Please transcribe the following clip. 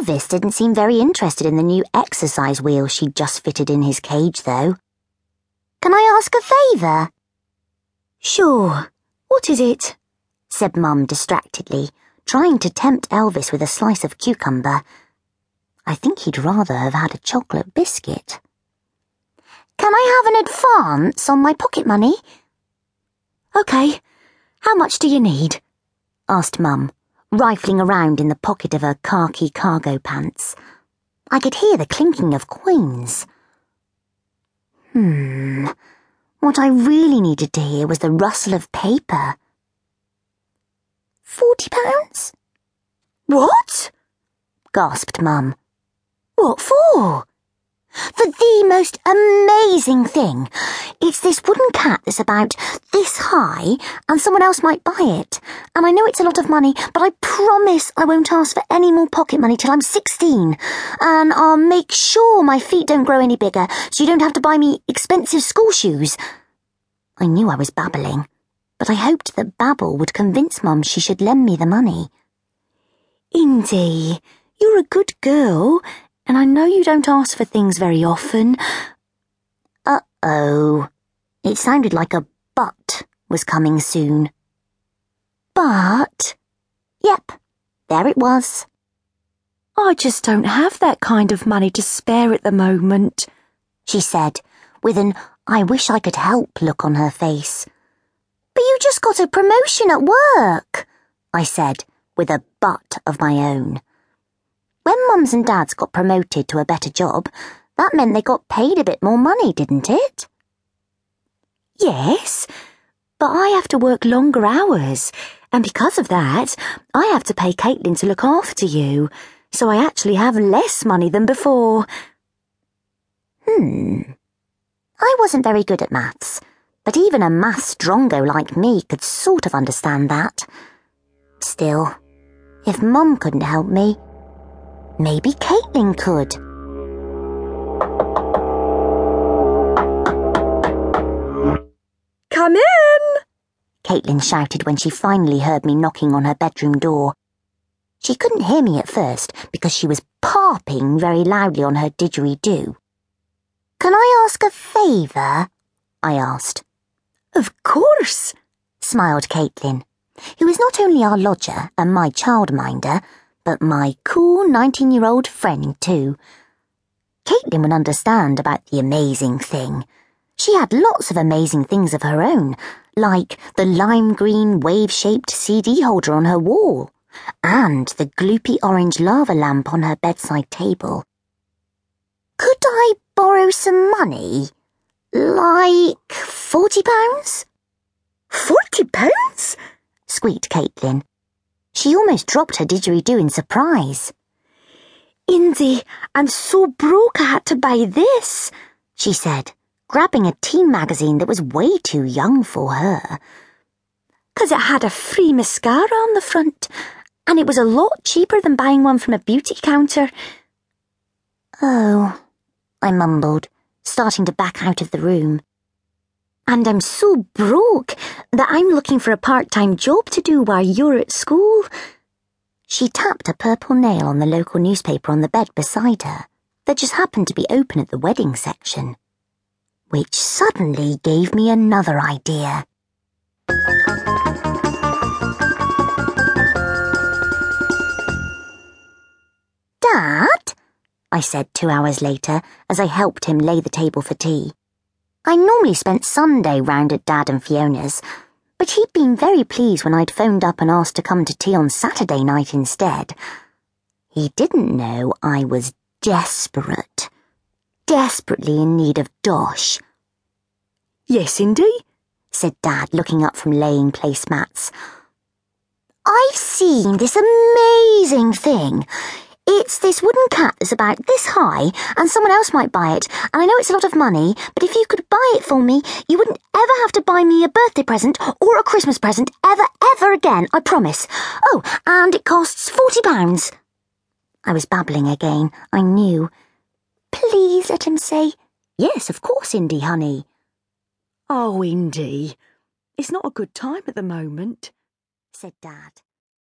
Elvis didn't seem very interested in the new exercise wheel she'd just fitted in his cage, though. Can I ask a favour? Sure. What is it? said Mum distractedly, trying to tempt Elvis with a slice of cucumber. I think he'd rather have had a chocolate biscuit. Can I have an advance on my pocket money? OK. How much do you need? asked Mum rifling around in the pocket of her khaki cargo pants. I could hear the clinking of coins. Hmm. What I really needed to hear was the rustle of paper. Forty pounds? What? gasped Mum. What for? For the most amazing thing. It's this wooden cat that's about this high, and someone else might buy it. And I know it's a lot of money, but I promise I won't ask for any more pocket money till I'm 16. And I'll make sure my feet don't grow any bigger, so you don't have to buy me expensive school shoes. I knew I was babbling, but I hoped that babble would convince Mum she should lend me the money. Indie, you're a good girl, and I know you don't ask for things very often. Uh-oh. It sounded like a but was coming soon. But? Yep, there it was. I just don't have that kind of money to spare at the moment, she said, with an I wish I could help look on her face. But you just got a promotion at work, I said, with a but of my own. When mums and dads got promoted to a better job, that meant they got paid a bit more money, didn't it? Yes, but I have to work longer hours, and because of that, I have to pay Caitlin to look after you, so I actually have less money than before. Hmm. I wasn't very good at maths, but even a maths drongo like me could sort of understand that. Still, if Mum couldn't help me, Maybe Caitlin could. Come in! Caitlin shouted when she finally heard me knocking on her bedroom door. She couldn't hear me at first because she was parping very loudly on her didgeridoo. Can I ask a favour? I asked. Of course, smiled Caitlin, who is not only our lodger and my childminder, but my cool 19 year old friend, too. Caitlin would understand about the amazing thing. She had lots of amazing things of her own, like the lime green wave shaped CD holder on her wall, and the gloopy orange lava lamp on her bedside table. Could I borrow some money? Like forty pounds? Forty pounds? squeaked Caitlin. She almost dropped her didgeridoo in surprise. Indie, I'm so broke I had to buy this, she said, grabbing a teen magazine that was way too young for her. Cause it had a free mascara on the front, and it was a lot cheaper than buying one from a beauty counter. Oh, I mumbled, starting to back out of the room. And I'm so broke that I'm looking for a part-time job to do while you're at school. She tapped a purple nail on the local newspaper on the bed beside her that just happened to be open at the wedding section, which suddenly gave me another idea. Dad? I said two hours later as I helped him lay the table for tea. I normally spent Sunday round at Dad and Fiona's, but he'd been very pleased when I'd phoned up and asked to come to tea on Saturday night instead. He didn't know I was desperate, desperately in need of dosh. Yes, Indie, said Dad, looking up from laying placemats. I've seen this amazing thing. It's this wooden cat that's about this high, and someone else might buy it, and I know it's a lot of money, but if you could buy it for me, you wouldn't ever have to buy me a birthday present or a Christmas present ever, ever again, I promise. Oh, and it costs forty pounds. I was babbling again, I knew. Please let him say, Yes, of course, Indie, honey. Oh, Indie, it's not a good time at the moment, said Dad.